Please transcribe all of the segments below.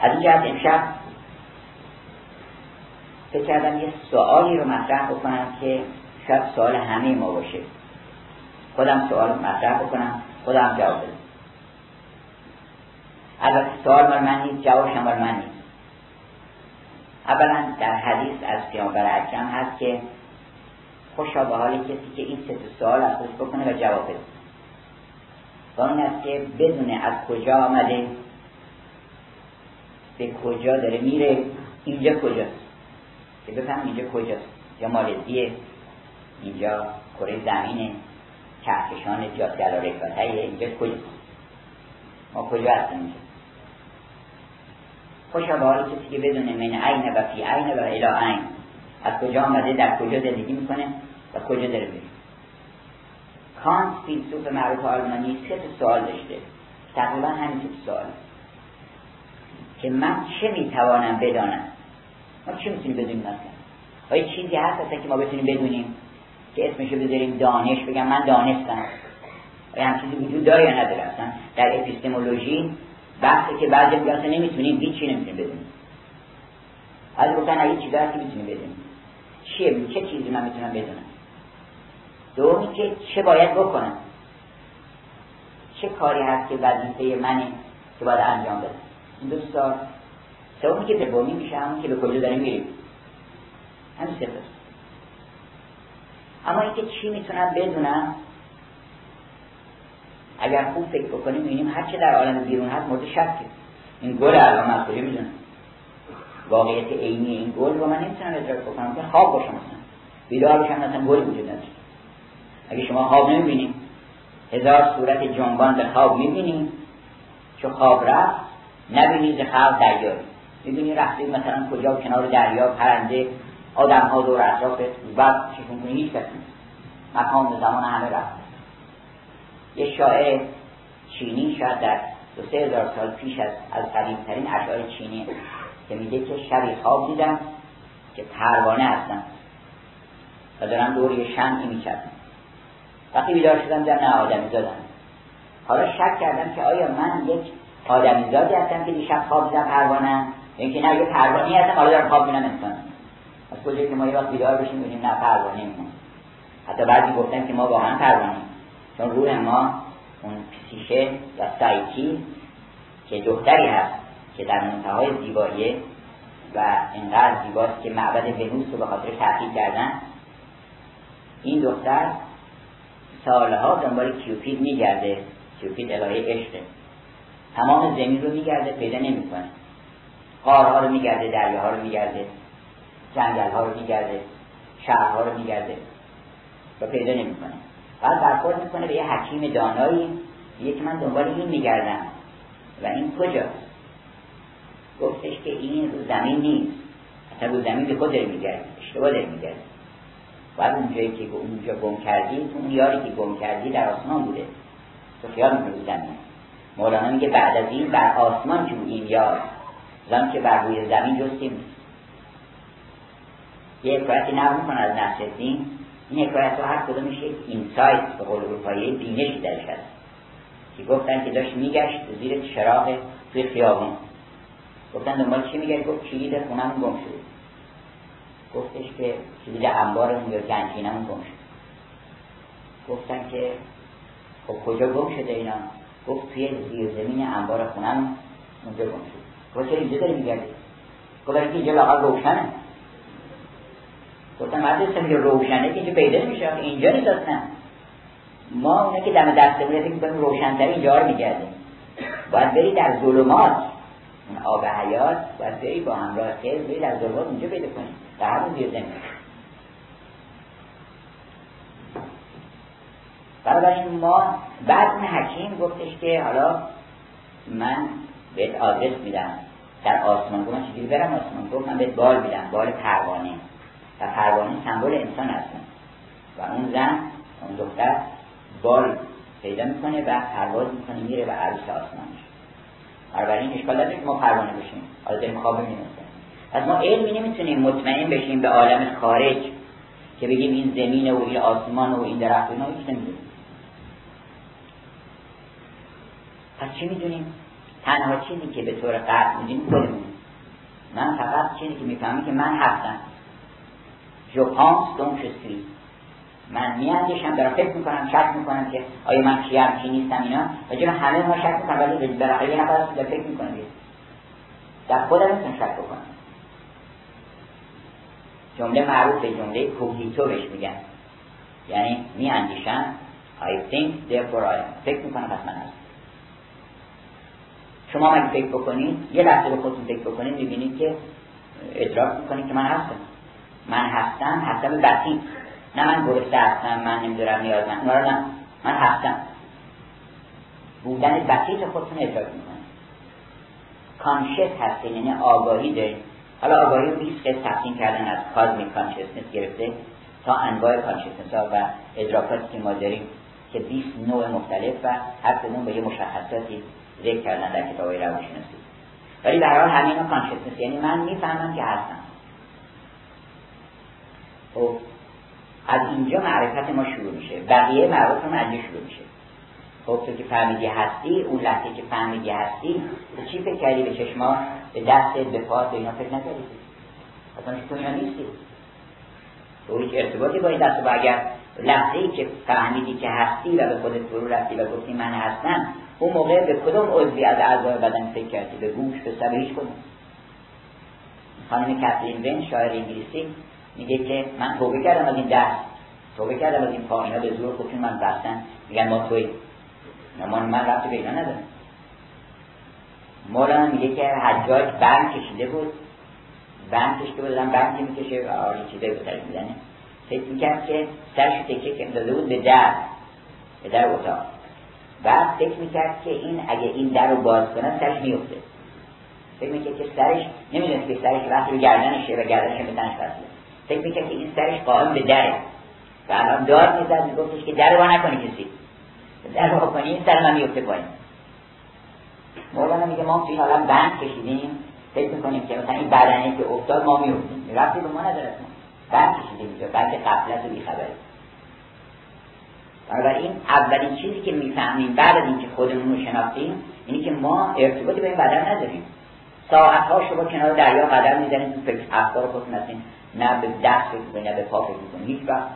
از این جهت امشب فکر کردم یه سوالی رو مطرح بکنم که شاید سوال همه ما باشه. خودم سوال مطرح بکنم خودم جواب بدم. البته سوال مال من نیست جوابش مال من نیست. اولا در حدیث از پیامبر اکرم هست که خوشا به حال کسی که این سه سوال از خودش بکنه و جواب بده. و اون است که بدونه از کجا آمده به کجا داره میره اینجا کجاست؟ که بفهم اینجا کجاست؟ یا مالزیه اینجا کره زمینه کهکشان جاده رکبتهی اینجا کجاست؟ ما کجا هستیم؟ اینجا خوشا به حال کسی که بدونه من عین و فی عین و الی عین. از کجا آمده در کجا زندگی می‌کنه و کجا داره میره. کانت فیلسوف معروف آلمانی سه سوال داشته. تقریبا همین سوال. که من چه می‌توانم بدانم؟ ما چه می‌تونیم بدونیم مثلا؟ آیا چیزی هست اصلا که ما بتونیم بدونیم؟ که اسمشو بذاریم دانش بگم من دانستم. آیا هم چیزی وجود داره یا نداره؟ اصلا در اپیستمولوژی بحثی که بعضی میگن اصلا نمی‌تونیم هیچ چی نمی‌تونیم بدونیم. از گفتن اگه چیزی هست که می‌تونیم بدونیم. چیه؟ چه چیزی من می‌تونم بدونم؟ دومی که چه باید بکنم؟ چه کاری هست که وظیفه منه که باید انجام بدم؟ این دو سال سومی که سومی میشه همون که به کجا داریم میریم. همین سه اما اینکه چی می‌تونم بدونم اگر خوب فکر بکنیم می‌بینیم هر چه در عالم بیرون هست مورد شکه این گل الان من کجا می‌دونم واقعیت عینی این گل رو من نمی‌تونم ادراک بکنم که خواب باشم مثلا بیدار باشم مثلا گل وجود نداره. اگه شما خواب نمی‌بینیم هزار صورت جنبان به خواب می‌بینیم چو خواب رفت نبینی ز خلق دریایی می‌بینی رفتی مثلا کجا کنار دریا پرنده آدم ها دور اطراف بعد چشون کنی هیچ کسی مکان زمان همه رفت. یه شاعر چینی شاید در دو سه هزار سال پیش از از قدیمترین اشعار چینی که میگه که شبی خواب دیدم که پروانه هستم و دارم دور یه شمعی میچرخم. وقتی بیدار شدم در نه آدمی زادم حالا شک کردم که آیا من یک آدمی زادی هستم که دیشب خواب دیدم پروانه اینکه نه یه پروانه هستم حالا دارم خواب بینم انسان از کجا که ما یه وقت بیدار بشیم ببینیم نه پروانه حتی بعضی گفتن که ما واقعا پروانه چون روح ما اون پسیشه یا سایکی که دختری هست که در منتهای زیبایی و اینقدر زیباست که معبد ونوس رو به خاطر تحقیق کردن این دختر سالها دنبال کیوپید میگرده. کیوپید الهه عشقه. تمام زمین رو میگرده پیدا نمی‌کنه. قارها رو میگرده دریاها رو میگرده جنگل ها رو میگرده شهرها رو میگرده و پیدا نمی‌کنه. بعد برخورد می‌کنه به یه حکیم دانایی یه که من دنبال این میگردم. و این کجاست؟ گفتش که این رو زمین نیست. اصلا رو زمین به خود داره میگرد اشتباه داره میگرد بعد اونجایی که اونجا گم کردی اون یاری که گم کردی در آسمان بوده. تو خیال می‌کنه زمین؟ مولانا میگه بعد از این بر آسمان جوییم یار. زن که بر روی زمین جستیم. یه حکایتی نقل می‌کنه از نصرالدین این حکایت رو هر کدومش یک اینسایت به قول اروپایی بینشی درش هست. که گفتن که داشت میگشت زیر چراغ توی خیابون. گفتن دنبال چی میگشت؟ گفت کلید خونم گم شد. گفتش که کلید انبارمون یا گنجینمون گم شد. گفتن که خب کجا گم شده اینا؟ گفت توی زیر زمین انبار خونم اونجا گم شد. گفت چرا اینجا داری میگردی؟ گفت اینجا لاغر روشنه. گفتم مرد هستم که روشنه که اینجا پیدا میشه اینجا نیست ما اونه که دم دستمونه فکر کنیم روشنتر اینجا رو میگردیم. باید بری در ظلمات آب حیات باید بری با همراه خیر بری در ظلمات اونجا پیدا کنیم در همون زیر زمین. بنابراین ما بعد حکیم گفتش که حالا من بهت آدرس میدم. در آسمان گفتم چجوری برم آسمان؟ گفت من بهت بال میدم. بال پروانه. و پروانه سمبل انسان هستن و اون زن اون دختر بال پیدا می‌کنه و پرواز می‌کنه میره به عروس آسمانش بنابراین اشکال که ما پروانه بشیم حالا داریم خواب میمونیم از ما علمی نمی‌تونیم مطمئن بشیم به عالم خارج که بگیم این زمین و این آسمان و این درخت و اینا هیچ نمی‌دونیم. پس چی می‌دونیم؟ تنها چیزی که به طور قطع می‌دونیم خودمون. من فقط چیزی که می‌فهمم که من هستم. جو پانس دون شسوی من میاندیشم دارم فکر می‌کنم شک می‌کنم که آیا من چیم چی نیستم اینا. و همه ما شک می‌کنم ولی برای یه نفر در فکر می‌کنم در خودم می‌تونم شک بکنم جمله معروف به جمله کوگیتو بهش میگن. یعنی میاندیشم I think therefore I am. فکر می‌کنم پس من هستم. شما اگه فکر بکنید یه لحظه به خودتون فکر بکنید می‌بینید که ادراک می‌کنید که من هستم. من هستم هستم بسیط نه من گرسته هستم من نمی‌دونم نیاز من نه من هستم. بودن بسیط خودتون ادراک می‌کنید conscious هستین یعنی آگاهی دارید حالا آگاهی رو 20 قسم تقسیم کردن از cosmic consciousness گرفته تا انواع consciousness ها و ادراکاتی که ما داریم که 20 نوع مختلف و هر کدوم به یه مشخصاتی ذکر کردن در کتاب روانشناسی. ولی حال همین consciousness یعنی من می‌فهمم که هستم. خب از اینجا معرفت ما شروع میشه. بقیه معرفت ما از شروع میشه. خب تو که فهمیدی هستی اون لحظه که فهمیدی هستی به چی فکر کردی به چشما به دستت به پات به اینا فکر نکردی؟ اصلا تو اینا نیستی؟ تو هیچ ارتباطی با این دست و اگر لحظه که فهمیدی که هستی و به خودت فرو رفتی و گفتی من هستم اون موقع به کدوم عضوی از اعضای بدن فکر کردی؟ به گوش به سر؟ هیچ کدوم. خانم کاترین ون شاعر انگلیسی میگه که من توبه کردم از این دست توبه کردم از این پا اینا به زور خودشون من بستن. میگن ما توی من من رفت به اینا ندارم. مولانا میگه که حجاج برم کشیده بود. برم کشیده بود برم که می‌کشه و آری چیزه به سر می‌زنه. فکر می‌کرد که سرش تکه که داده بود به در به در اتاق. بعد فکر می‌کرد که این اگه این در رو باز کنه سرش میفته فکر می‌کرد که سرش نمی‌دونست که سرش وقت رو گردنشه و گردنش به تنش بسته فکر می‌کرد که این سرش قائم به دره. و الان داد می‌زد میگفتش که در رو نکنی کسی. در رو کنی این سر من میفته پایین. مولانا میگه ما توی حالا بند کشیدیم. فکر می‌کنیم که مثلا این بدنه که افتاد ما میفتیم رفتی به ما نداره بند کشیده میشه بند قبلت و بیخبری. بنابراین اولین چیزی که می‌فهمیم بعد از اینکه خودمون رو شناختیم اینه که ما ارتباطی به این بدن نداریم. ساعت ها شما کنار دریا قدم می‌زنید تو فکر افکار خودتون هستین نه به دست فکر نه به پا فکر می‌کنید هیچ وقت.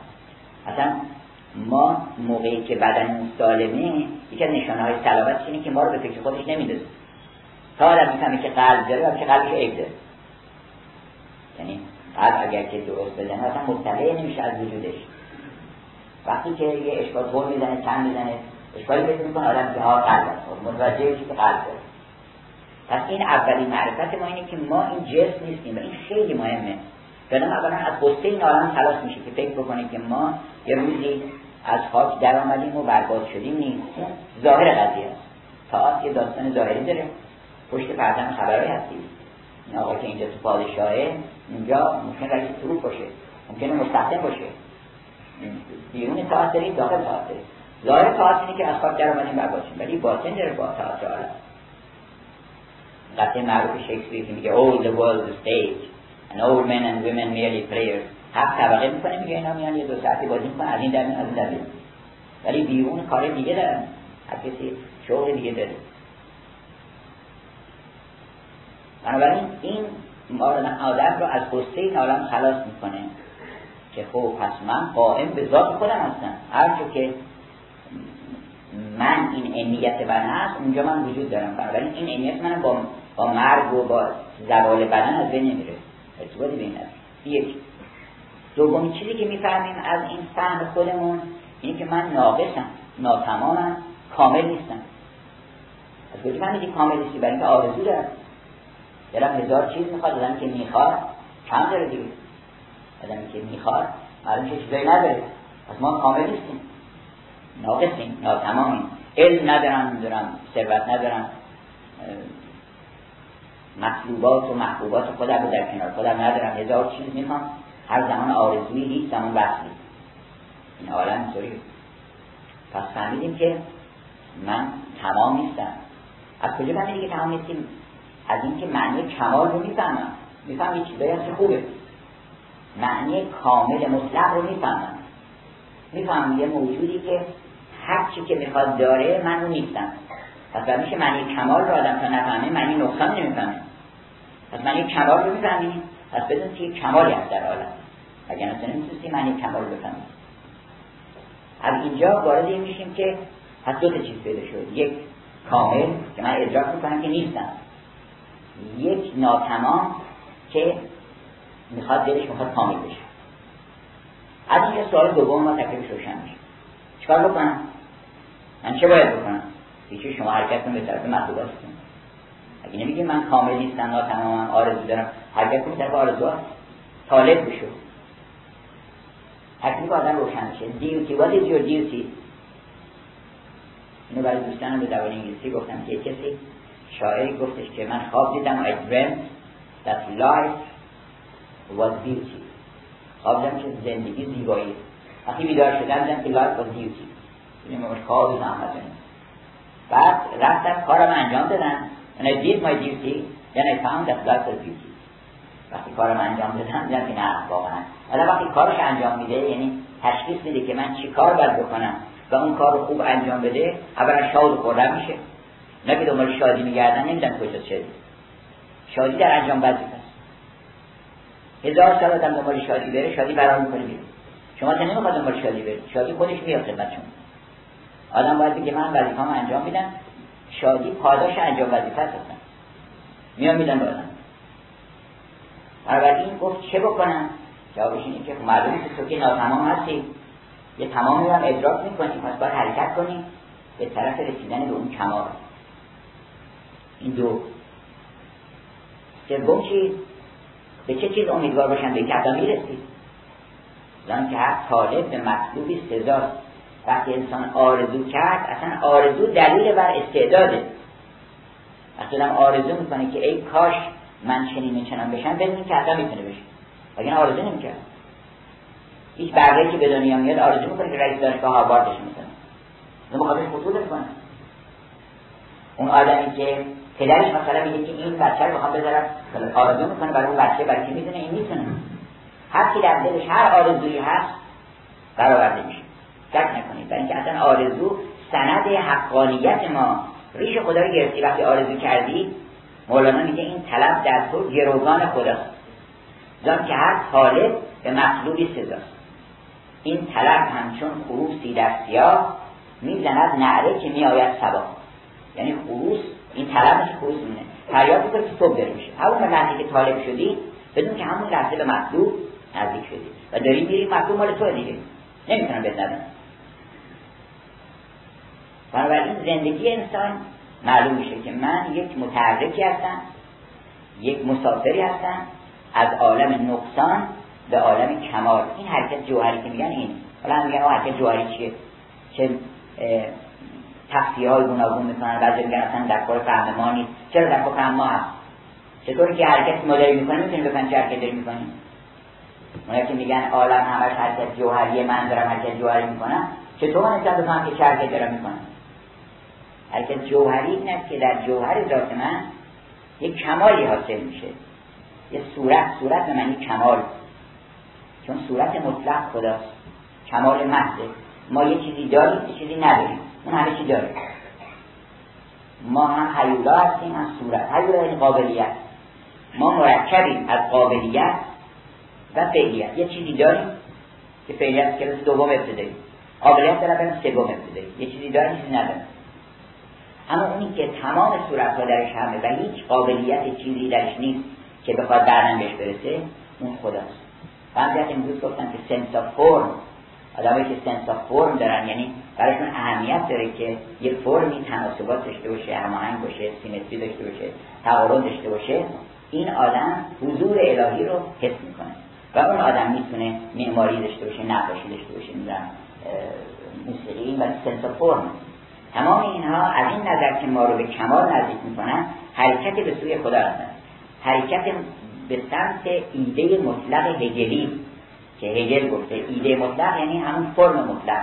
اصلا ما موقعی که بدن سالمه یکی از نشانه های سلامت اینه که ما رو به فکر خودش نمیدازه تا آدم می‌فهمه که قلب داره و که قلبش عیب داره. یعنی قلب اگر که درست بزنه اصلا مطلع نمیشه از وجودش. وقتی که یه اشکال طور می‌زنه چند می‌زنه اشکالی پیدا می‌کنه آدم که ها قلب است. خب متوجه که قلب داره. پس این اولین معرفت ما اینه که ما این جسم نیستیم و این خیلی مهمه. بدن اولا از قصه این عالم خلاص میشه که فکر بکنیم که ما یه روزی از خاک در آمدیم و برباد شدیم نیست ظاهر قضیه است. تا یه داستان ظاهری داره. پشت پردن خبرهایی هستی. این آقا که اینجا تو پادشاهه اینجا ممکن رئیس فروغ باشه. ممکنه مستخدم باشه. بیرون تاعت داریم داخل تاعت داریم ظاهر تاعت اینه که از خاک در آمدیم برباد شدیم ولی باطن داره با تاعت عالم قطعه معروف شکسپیر که میگه all the world is stage. And all men and women merely players. هفت طبقه می‌کنه میگه اینا میان یه دو ساعتی بازی می‌کنن از این در از این در ولی بیرون کار دیگه دارن. هر کسی شغل دیگه داره. بنابراین این آدم رو از قصه این عالم خلاص می‌کنه. که خب پس من قائم به ذات خودم هستم. هر که من این عینیت من هست اونجا من وجود دارم. بنابراین این عینیت من با با مرگ و با زوال بدن از بین نمیره. ارتباطی بین یک. دومین چیزی که می‌فهمیم از این فهم خودمون اینه که من ناقصم ناتمامم کامل نیستم. از کجا فهمیدی کامل نیستی؟ برای اینکه آرزو دارم. دلم هزار چیز می‌خواد آدمی که می‌خواد کم داره دیگه. آدمی که می‌خواد معلوم که چیزایی نداره. از ما کامل نیستیم. ناقصیم. ناتمامیم علم ندارم می‌دونم. ثروت ندارم. مطلوبات و محبوبات خودم رو در کنار خودم ندارم. هزار چیز می‌خوام. هر زمان آرزویی هیچ زمان وصلی این عالم اینطوری پس فهمیدیم که من تمام نیستم. از کجا فهمیدیم که تمام نیستیم؟ از اینکه معنی کمال رو می‌فهمم. یه چیزایی هست خوبه. معنی کامل مطلق رو می‌فهمم. می‌فهمم یه موجودی که هر چی که می‌خواد داره من رو نیستم. پس میشه معنی کمال رو آدم تا نفهمه معنی نقصان نمی‌فهمه. پس معنی کمال رو می‌فهمیم. پس بدون که کمالی هست در عالم. اگر نه نمی‌تونستی معنی کمال رو بفهمیم. از اینجا وارد این میشیم که پس دو چیز پیدا شد. یک کامل که من ادراک می‌کنم که نیستم. یک ناتمام که می‌خواد دلش می‌خواد کامل بشه. از اینجا سوال دوم ما تکلیفش روشن میشه. چیکار بکنم؟ من چه باید بکنم؟ هیچی شما حرکت به طرف مطلوباتتون اگه نمیگه من کامل نیستم ناتمامم آرزو دارم حرکت به طرف آرزوات طالب بشو. تکلیف آدم روشن میشه. دیوتی what is your duty? اینو برای دوستانم به زبان انگلیسی گفتم که کسی شاعری گفتش که من خواب دیدم I dreamt that life was خواب دیدم که زندگی زیبایی. وقتی بیدار شدم دیدم که life was beauty این مش خواب زحمت بعد رفتم کارم انجام دادم and I did my duty then I found that life was وقتی کارم انجام دادم دیدم که نه واقعا. حالا وقتی کارش انجام میده یعنی تشخیص میده که من چی کار باید بکنم و اون کار رو خوب انجام بده اولا شاد و خورم میشه. نه که دنبال شادی میگردن نمیدن کجا شدی شادی در انجام وظیفه هزار سال آدم دنبال شادی بره شادی برام می‌کنه بیرون. شما تا نمی‌خواد دنبال شادی بره شادی خودش میاد خدمت شما. آدم باید بگه من وظیفه‌مو انجام میدم. شادی پاداش انجام وظیفه است میام میدم به آدم. بنابراین گفت چه بکنم؟ جوابش اینه که معلومه که تو که ناتمام هستی. یه تمامی هم ادراک می‌کنی. پس باید حرکت کنی. به طرف رسیدن به اون کمال. این دو. سوم چیز به چه چیز امیدوار باشن به کتا می‌رسید زن که هر طالب به مطلوبی سزاست وقتی انسان آرزو کرد اصلا آرزو دلیل بر استعداده. وقتی آرزو می‌کنه که ای کاش من چنین چنان بشم بدون که حتی می‌تونه بشه. اگه آرزو نمی‌کرد. هیچ برقی که به دنیا میاد آرزو می‌کنه که رئیس دانشگاه هاروارد بشه مثلا. مخاطبش خطور کنه اون آدمی که پدرش مثلا میگه که این بچه رو می‌خوام بذارم آرزو می‌کنه برای اون بچه برای که می‌دونه؟ این می‌تونه. هر کی در دلش هر آرزویی هست برآورده میشه. شک نکنید. برای اینکه اصلا آرزو سند حقانیت ما. ریش خدا رو گرفتی. وقتی آرزو کردی مولانا میگه این طلب در تو گروگان خداست. زن که هر طالب به مطلوبی سزاست. این طلب همچون خروسی در سیاه می‌زند نعره که میآید سبا یعنی خروس این طلب میشه خروس مونه فریاد که صبح میشه. همون لحظه که طالب شدی بدون که همون لحظه به مطلوب نزدیک شدی. و داری میری مطلوب مال تو دیگه. نمی‌تونم بهت ندم بنابراین زندگی انسان معلوم میشه که من یک متحرکی هستم یک مسافری هستم از عالم نقصان به عالم کمال. این حرکت جوهری که میگن این. حالا میگن حرکت جوهری چیه؟ چه تفسیرهای گوناگون می‌کنن بعضی میگن اصلا در کار فهم ما نیست. چرا در کار فهم ما هست؟ چطوری که حرکت ما داری می‌کنیم می‌تونیم بفهم چه حرکت داری می‌کنیم؟ اونایی که میگن عالم همش حرکت جوهری من دارم حرکت جوهری می‌کنم. چطور نسبت بفهم که چه حرکت دارم می‌کنم؟ حرکت جوهری این است که در جوهر ذات من یک کمالی حاصل میشه. یه صورت صورت به معنی کمال. چون صورت مطلق خداست. کمال محضه. ما یه چیزی داریم یه چیزی نداریم. اون همه چی داره. ما هم حیولا هستیم هم صورت. حیولا این قابلیت. ما مرکبیم از قابلیت و فعلیت. یه چیزی داریم که فعلیت کلاس دوم ابتدایی. قابلیت دارم سوم ابتدایی. یه چیزی داریم چیزی نداریم. اما اونی که تمام صورت ها درش همه و هیچ قابلیت چیزی درش نیست که بخواد بعدا بهش برسه اون خداست. بعضی امروز گفتن که sense form آدمایی که sense of form دارن یعنی براشون اهمیت داره که یه فرمی تناسبات داشته باشه هماهنگ باشه symmetry داشته باشه تقارن داشته باشه این آدم حضور الهی رو حس می‌کنه. و اون آدم می‌تونه معماری داشته باشه نقاشی داشته باشه می‌دونم موسیقی این سنس آف فرم. تمام اینها از این نظر که ما رو به کمال نزدیک می‌کنن حرکت به سوی خدا هستن. حرکت به سمت ایده مطلق هگلی. که هگل گفته ایده مطلق یعنی همون فرم مطلق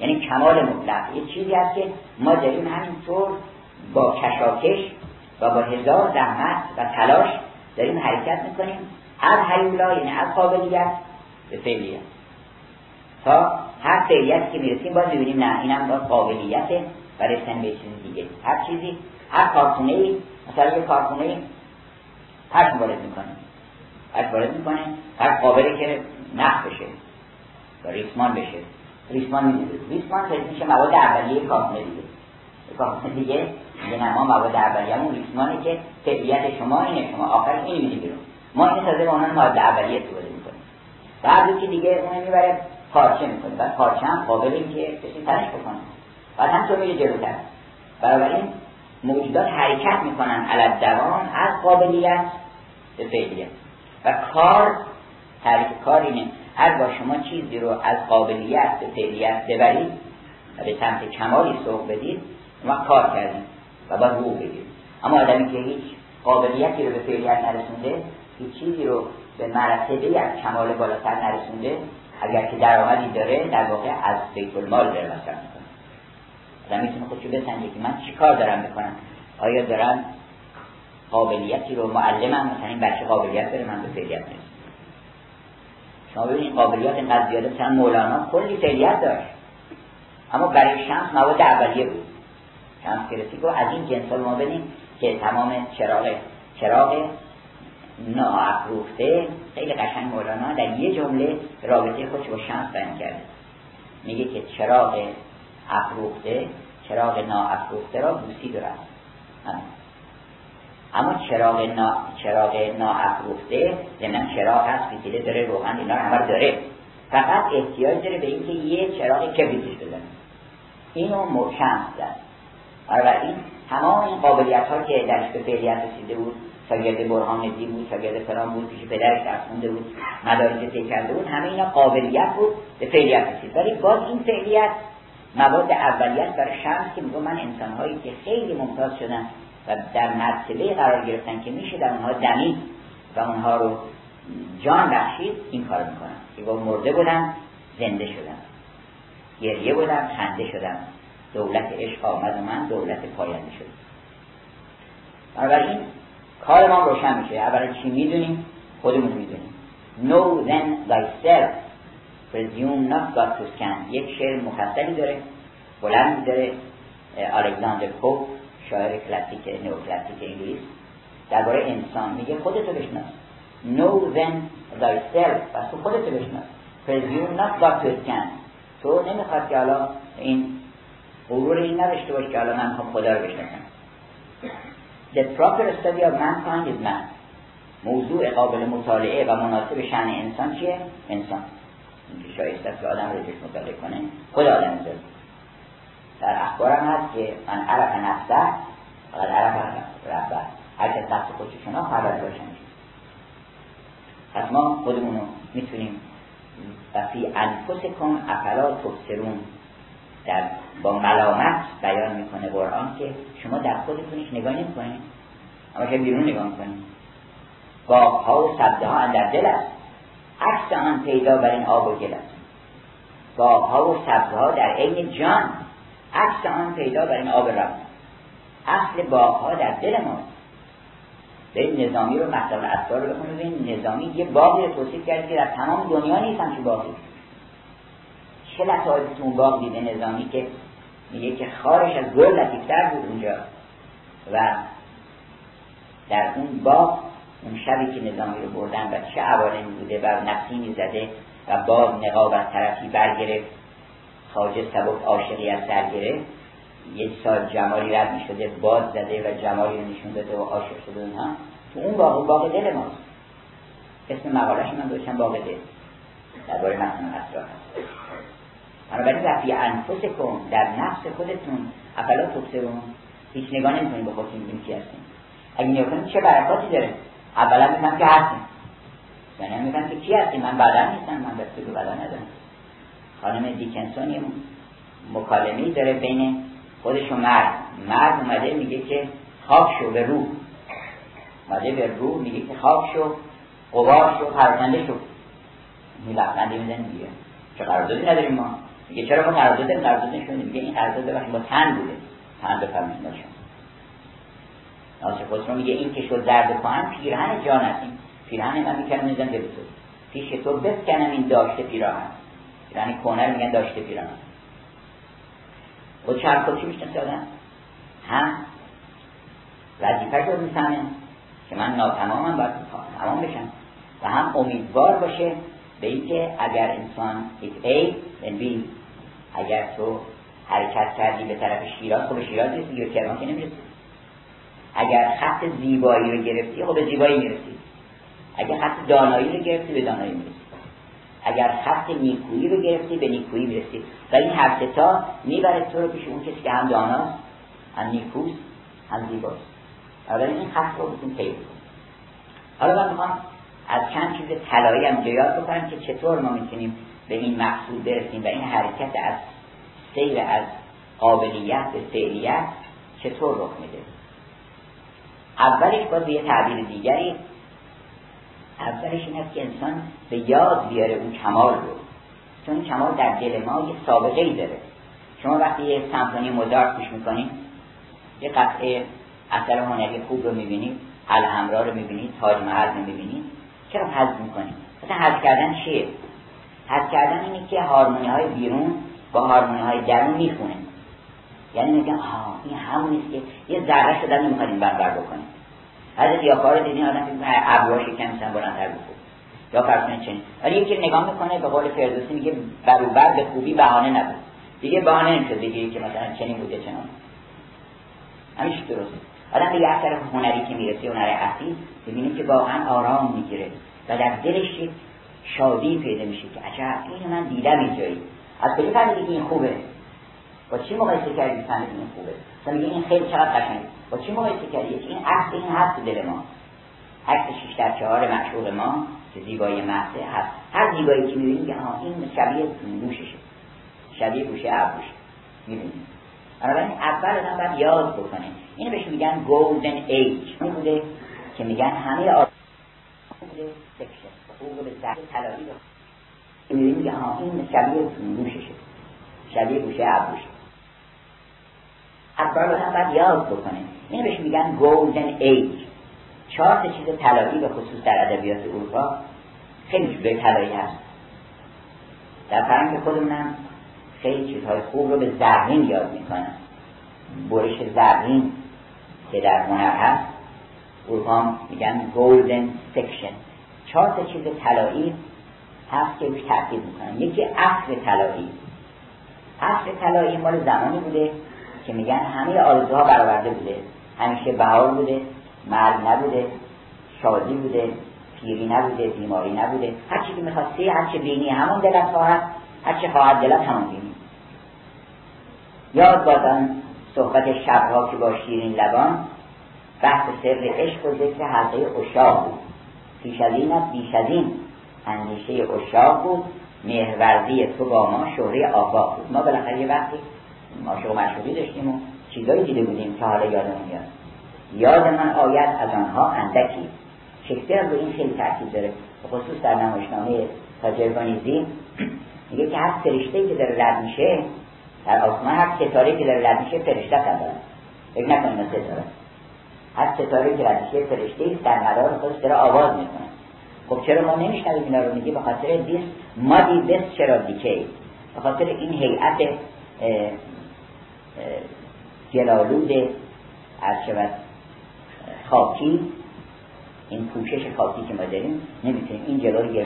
یعنی کمال مطلق. یه چیزی هست که ما داریم همینطور با کشاکش و با هزار زحمت و تلاش داریم حرکت می‌کنیم. از حیولا یعنی از قابلیت به فعلیت تا هر فعلیت که می‌رسیم باز ببینیم نه اینم با قابلیت و رسیدن به چیز دیگه. هر چیزی هر کارخونه ای مثلا یه کارخونه ای پشم وارد می‌کنه. پشم وارد می‌کنه. هر قابلی که نخ بشه. و ریسمان بشه. ریسمان میده ریسمان تجدید میشه مواد اولیه کارخونه دیگه. کارخونه دیگه؟ میگه نه ما مواد اولیه‌مون ریسمانه که فعلیت شما اینه شما آخر این میدی بیرون. ما این تازه به عنوان مواد اولیه استفاده می‌کنیم. بعد که دیگه اون می‌بره پارچه می‌کنه بعد پارچه هم قابل که کسی تنش بکنه. بعد هم تو میره جلوتر. بنابراین موجودات حرکت می‌کنن علت دوام از قابلیت به فعلیت. و کار تعریف کار اینه. هر با شما چیزی رو از قابلیت به فعلیت ببرید و به سمت کمالی سوق بدید ما کار کردیم و باید رو بگیریم. اما آدمی که هیچ قابلیتی رو به فعلیت نرسونده هیچ چیزی رو به مرتبه از کمال بالاتر نرسونده اگر که درآمدی داره در واقع از بیت المال داره مصرف می‌کنه. آدم می‌تونه خودشو بسنجه که من چی کار دارم می‌کنم آیا دارم قابلیتی رو معلمم؟ مثلا این بچه قابلیت داره من به فعلیت نرسونم. شما ببینید قابلیت اینقدر زیاده مثلا مولانا کلی فعلیت داشت. اما برای شمس مواد اولیه بود. شمس گرفتی گفت از این جنس ما بدیم که تمام چراغ چراغ ناافروخته خیلی قشنگ مولانا در یه جمله رابطه خودش با شمس بیان کرده. میگه که چراغ افروخته چراغ ناافروخته را بوسی دارد. اما چراغ نا چراغ ناافروخته ضمن چراغ هست فیتیله داره روغن اینا همه داره. فقط احتیاج داره به اینکه یه چراغ کبریتش بزنه اینو شمس زد این تمام این قابلیت ها که درش به فعلیت رسیده بود شاگرد برهان ندی بود شاگرد فران بود پیش پدرش درس بود مدارج طی کرده بود همه اینا قابلیت بود به فعلیت رسید. ولی باز این فعلیت مواد اولیت برای شمس که میگه من انسانهایی که خیلی ممتاز شدن و در مرتبه قرار گرفتن که میشه در اونها دمید و اونها رو جان بخشید این کار می‌کنن. که با مرده بودن زنده شدن. گریه بودن خنده شدن. دولت عشق آمد و من دولت پاینده شد بنابراین کار ما روشن میشه. اولا چی می‌دونیم؟ خودمون می‌دونیم. Know then thyself. Presume not God to scan یک شعر مفصلی داره بلند داره الکساندر پوپ شاعر کلاسیک کلاسیک انگلیس درباره انسان میگه خودتو بشناس. Know then thyself. پس تو خودتو بشناس. Presume not God to scan تو نمی‌خواد که حالا این غرور این نداشته باش که حالا من خدا رو بشناسم. The proper study of mankind is man. موضوع قابل مطالعه و مناسب شن انسان چیه؟ انسان. اینکه شایسته که آدم رو مطالعه کنه. خود آدم زد در اخبارم هست که من عرف نفسه فقط عرف ربه هر کس نفس خودش شنا خبر باشن پس ما خودمون رو می‌تونیم و فی انفس کن افلا تبصرون در با ملامت بیان می‌کنه قرآن که شما در خودتونش نگاه نمی‌کنید اما که بیرون نگاه می‌کنید باغ ها و سبزه ها در دل است عکس آن پیدا بر این آب و گل است باغ ها و سبزه ها در عین جان عکس آن پیدا بر این آب رفت اصل باغ ها در دل ما. به نظامی رو مطلب اصلا رو بکنید این نظامی یه باغی رو توصیف کرد که در تمام دنیا نیست همچون باقی چه لطایفی تو اون باغ دیده نظامی که میگه که خارش از گل لطیفتر بود اونجا. و در اون باغ اون شبی که نظامی رو بردن و چه عوالمی بوده و نفسی زده و باغ نقاب از طرفی برگرفت. خواجه سبک عاشقی از سر گرفت. یک سال جمالی رد می شده باز زده و جمالی نشون داده و عاشق شده اونها تو اون اون باغ دل ماست. اسم مقالش من داشتم باغ دل. درباره متن اسرار هست بنابراین وفی انفس کن در نفس خودتون. افلا تبصرون. هیچ نگاه نمی‌کنیم به خودتون میگیم کی هستیم. اگه نگاه چه برکاتی داره؟ اولا میگم که هستیم. یعنی میگم که کی هستیم. من بدن نیستم من دست بدن ندارم. خانم دیکنسون یه مکالمه داره بین خودش و مرد. مرد اومده میگه که خواب شو به روح. اومده به روح میگه که خواب شو قوار شو پرکنده شو. میلغنده میزن میگه چه قراردادی نداریم ما. میگه چرا ما قرارداد قرارداد نشون میگه این قرارداد ببخشید با تن بوده. تن نشون ناصر خسرو میگه این که شد زرد کهن پیرهن جان است. این پیرهن من می‌کنم میزن به پیش تو بسکنم این داشته پیراهن. یعنی کهنه میگن داشته پیراهن و چه خودشی می‌شناسه آدم هم وظیفه رو می‌فهمه که من ناتمامم باید تمام بشم. و هم امیدوار باشه به اینکه اگر انسان it A then B اگر تو حرکت کردی به طرف شیراز خب به شیراز نیستی یا کرمان که نمی‌رسی. اگر خط زیبایی رو گرفتی خب به زیبایی می‌رسی. اگر خط دانایی رو گرفتی به دانایی می‌رسی. اگر خط نیکویی رو گرفتی به نیکویی می‌رسی. و این هر تا می‌بره تو رو پیش اون کسی که هم داناست هم نیکوست هم زیباست. اولین این خط رو بتون طی حالا من می‌خوام از چند چیز طلایی هم جیاد بکنم که چطور ما می‌تونیم به این مقصود برسیم و این حرکت از سیر از قابلیت به فعلیت چطور رخ میده. اولش باید به یه تعبیر دیگری اولش این است که انسان به یاد بیاره اون کمال رو. چون کمال در دل ما یه سابقه ای داره. شما وقتی یه سمفونی موزارت گوش می‌کنید یه قطعه اثر هنری خوب رو می‌بینید الهمرا رو می‌بینید تاج محل رو می‌بینید چرا حذف می‌کنید. مثلا حذف کردن چیه؟ حذف کردن اینه که هارمونی های بیرون با هارمونی های درون می‌خونه. یعنی میگن آه این همون نیست که یه ذره شدن نمی‌خواد این بربر بکنیم. حضرت یا کار دیدین آدم ابروهاش یکم مثلا بلندتر بکنه یا فرض چنین. ولی یکی نگاه می‌کنه به قول فردوسی میگه بروبر به خوبی بهانه نبود. دیگه بهانه نمیشه بگی که مثلا چنین بوده چنان. همیشه درسته؟ آدم به یه اثر هنری که می‌رسه هنر اصیل ببینه که واقعا آرام می‌گیره. و در دلش شادی پیدا میشه که عجب این من دیدم اینجایی. از کجا فهمیدی این خوبه؟ با چی مقایسه کردی فهمیدی این خوبه؟ مثلا میگه این خیلی چقدر قشنگه. با چی مقایسه کردی این عکس این هست دل ما. عکس 6 در 4 معشوق ما که زیبایی محضه هست. هر زیبایی که می‌بینی که این شبیه گوششه شبیه گوشه ابروشه. می‌بینی. بنابراین اول آدم باید یاد بکنه. اینو بهش میگن گولدن ایج اون بوده که میگن همه آدم بوده سکشن حقوق به زهر طلایی می‌بینی میگه ها این شبیه گوششه شبیه گوشه ابروشه. اول آدم باید یاد بکنه. اینو بهش میگن golden age چهار چیز طلایی به خصوص در ادبیات اروپا خیلی چیزای طلایی هست. در فرنگ خودمونم خیلی چیزهای خوب رو به زرین یاد می‌کنن برش زرین که در هنر هست. اروپا میگن golden section چهار چیز طلایی هست که روش تاکید می‌کنن. یکی عصر طلایی. عصر طلایی مال زمانی بوده که میگن همه آرزوها برآورده بوده. همیشه بهار بوده مرگ نبوده شادی بوده پیری نبوده بیماری نبوده. هر چی که می‌خواستی هر چی بینی همون دلت خواهد هر چی خواهد دلت همون بینی. یاد بادن صحبت شبها که با شیرین لبان بحث سر عشق و ذکر حلقه اشاق بود. پیش از این از بیش از این اندیشه اشاق بود مهوردی تو با ما شهره آفاق بود. ما بالاخره یه وقتی عاشق و مشهوری داشتیم و چیزایی دیده بودیم که حالا یادمون میاد. یاد من آید از آنها اندکی. شکسپیر رو این خیلی تاکید داره. خصوص در نمایشنامه تاجرگانیزی میگه که هر فرشته که داره رد میشه در آسمان هر ستاره که داره رد میشه فرشته هم دارن فکر نکنیم ستاره. هر ستاره که رد میشه فرشته در مدار خودش داره آواز می‌کنه. خب چرا ما نمیشنویم اینا رو؟ میگه به خاطر دیس مادی بس چرا دیکی. به خاطر این هیئت جلالود از شود خاکی این پوشش خاکی که ما داریم نمی‌تونیم. این جلو رو